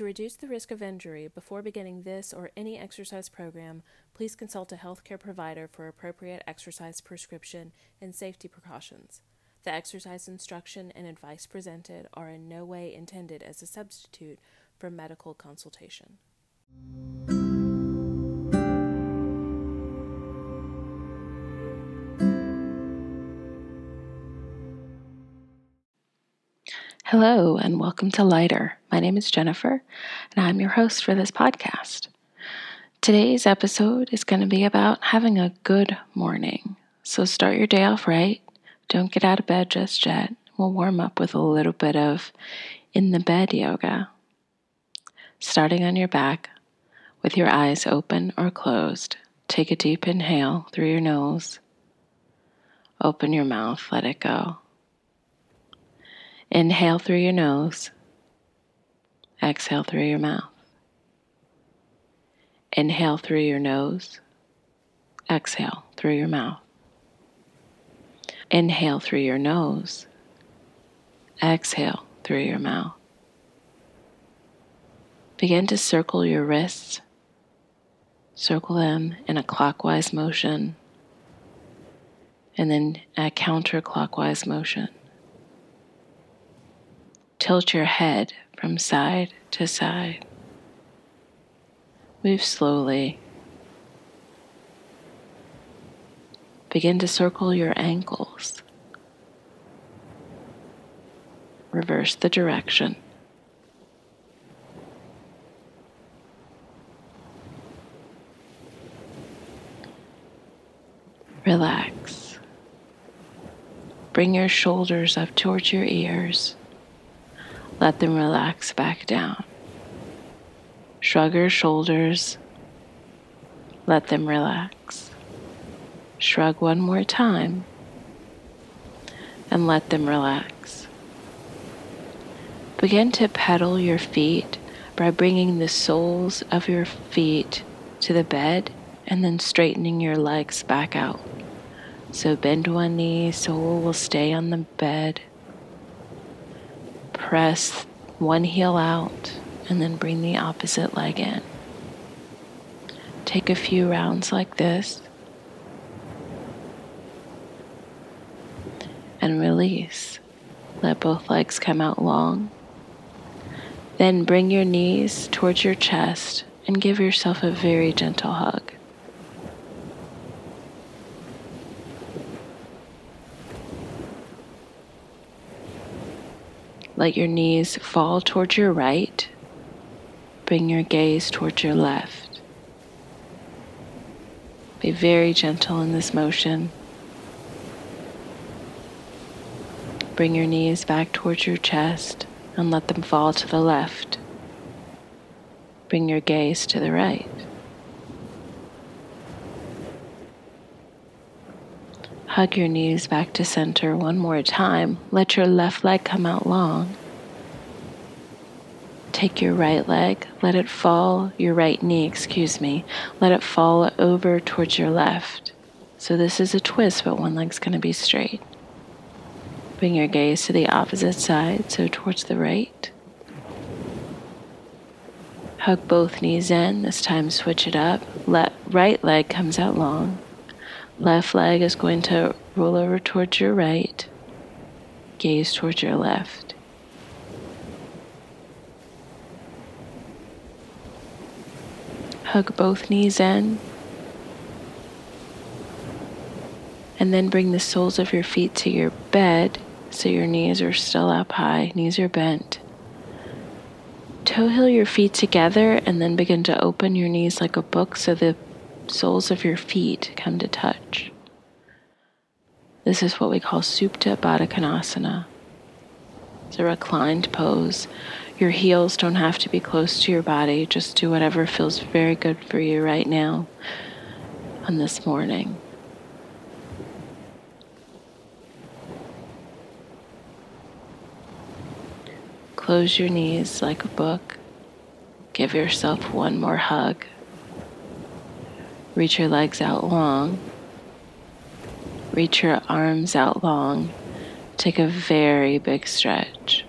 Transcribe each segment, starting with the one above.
To reduce the risk of injury before beginning this or any exercise program, please consult a healthcare provider for appropriate exercise prescription and safety precautions. The exercise instruction and advice presented are in no way intended as a substitute for medical consultation. Hello, and welcome to Lighter. My name is Jennifer, and I'm your host for this podcast. Today's episode is going to be about having a good morning. So start your day off right. Don't get out of bed just yet. We'll warm up with a little bit of in the bed yoga. Starting on your back with your eyes open or closed, take a deep inhale through your nose. Open your mouth, let it go. Inhale through your nose. Exhale through your mouth. Inhale through your nose. Exhale through your mouth. Inhale through your nose. Exhale through your mouth. Begin to circle your wrists. Circle them in a clockwise motion and then a counterclockwise motion. Tilt your head from side to side. Move slowly. Begin to circle your ankles. Reverse the direction. Relax. Bring your shoulders up towards your ears. Let them relax back down. Shrug your shoulders. Let them relax. Shrug one more time and let them relax. Begin to pedal your feet by bringing the soles of your feet to the bed and then straightening your legs back out. So bend one knee, sole will stay on the bed press one heel out and then bring the opposite leg in. Take a few rounds like this and release. Let both legs come out long. Then bring your knees towards your chest and give yourself a very gentle hug. Let your knees fall towards your right. Bring your gaze towards your left. Be very gentle in this motion. Bring your knees back towards your chest and let them fall to the left. Bring your gaze to the right. Hug your knees back to center one more time. Let your left leg come out long. Take your right leg, let it fall, your right knee, excuse me, let it fall over towards your left. So this is a twist, but one leg's going to be straight. Bring your gaze to the opposite side, so towards the right. Hug both knees in, this time switch it up. Let right leg comes out long. Left leg is going to roll over towards your right, gaze towards your left. Hug both knees in. And then bring the soles of your feet to your bed so your knees are still up high, knees are bent. Toe heel your feet together and then begin to open your knees like a book so the soles of your feet come to touch. This is what we call Supta Baddha Konasana. It's a reclined pose. Your heels don't have to be close to your body. Just do whatever feels very good for you right now on this morning. Close your knees like a book. Give yourself one more hug. Reach your legs out long. Reach your arms out long. Take a very big stretch.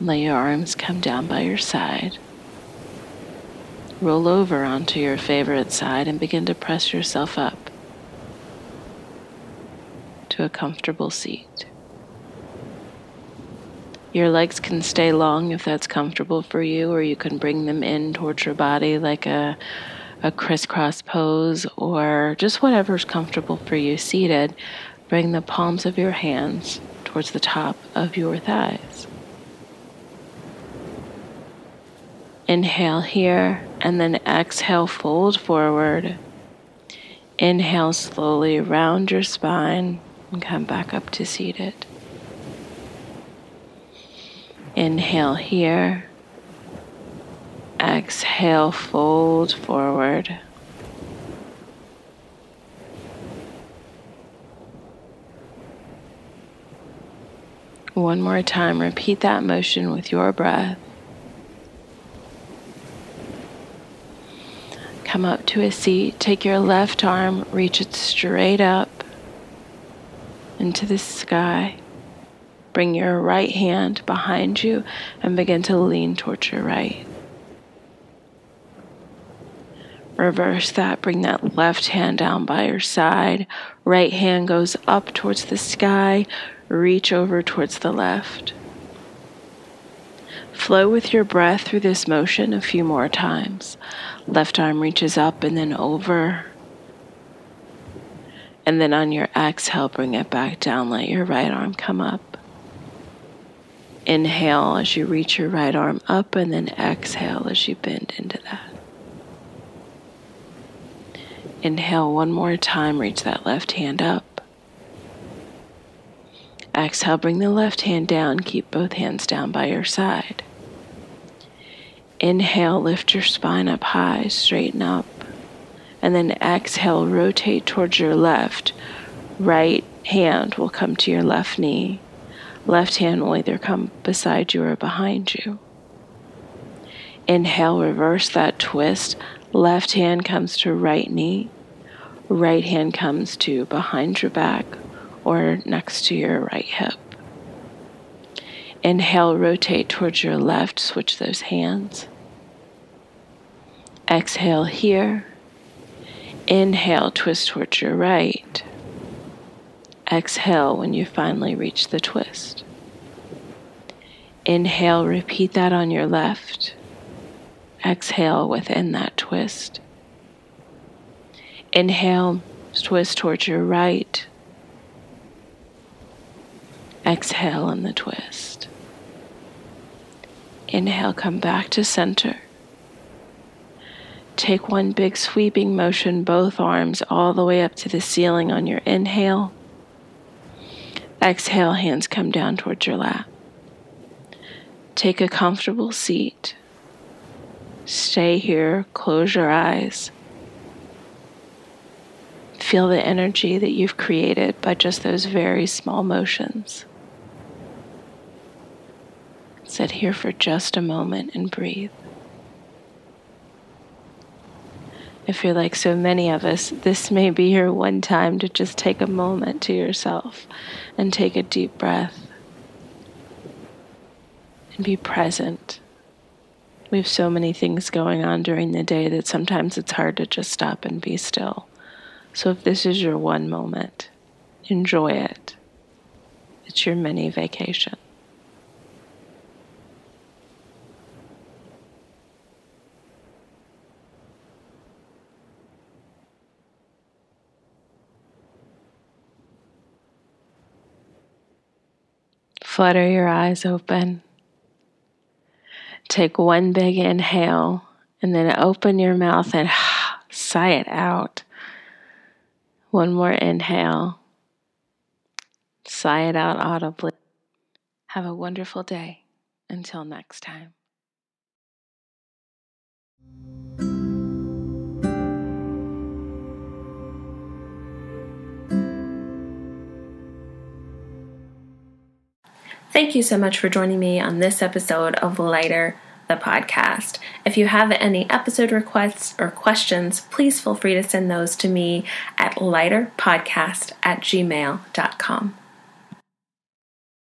Let your arms come down by your side. Roll over onto your favorite side and begin to press yourself up to a comfortable seat. Your legs can stay long if that's comfortable for you, or you can bring them in towards your body like a, a crisscross pose, or just whatever's comfortable for you seated. Bring the palms of your hands towards the top of your thighs. Inhale here and then exhale, fold forward. Inhale slowly around your spine and come back up to seated. Inhale here. Exhale, fold forward. One more time, repeat that motion with your breath. Come up to a seat. Take your left arm, reach it straight up into the sky. Bring your right hand behind you and begin to lean towards your right. Reverse that. Bring that left hand down by your side. Right hand goes up towards the sky. Reach over towards the left. Flow with your breath through this motion a few more times. Left arm reaches up and then over. And then on your exhale, bring it back down. Let your right arm come up. Inhale as you reach your right arm up, and then exhale as you bend into that. Inhale one more time, reach that left hand up. Exhale, bring the left hand down, keep both hands down by your side. Inhale, lift your spine up high, straighten up. And then exhale, rotate towards your left. Right hand will come to your left knee. Left hand will either come beside you or behind you. Inhale, reverse that twist. Left hand comes to right knee. Right hand comes to behind your back or next to your right hip. Inhale, rotate towards your left, switch those hands. Exhale here. Inhale, twist towards your right. Exhale when you finally reach the twist. Inhale, repeat that on your left. Exhale within that twist. Inhale, twist towards your right. Exhale in the twist. Inhale, come back to center. Take one big sweeping motion, both arms all the way up to the ceiling on your inhale. Exhale, hands come down towards your lap. Take a comfortable seat. Stay here, close your eyes. Feel the energy that you've created by just those very small motions. Sit here for just a moment and breathe. If you're like so many of us, this may be your one time to just take a moment to yourself and take a deep breath and be present. We have so many things going on during the day that sometimes it's hard to just stop and be still. So if this is your one moment, enjoy it. It's your mini vacation. Flutter your eyes open. Take one big inhale and then open your mouth and sigh it out. One more inhale. Sigh it out audibly. Have a wonderful day. Until next time. Thank you so much for joining me on this episode of Lighter, the podcast. If you have any episode requests or questions, please feel free to send those to me at lighterpodcast at gmail.com.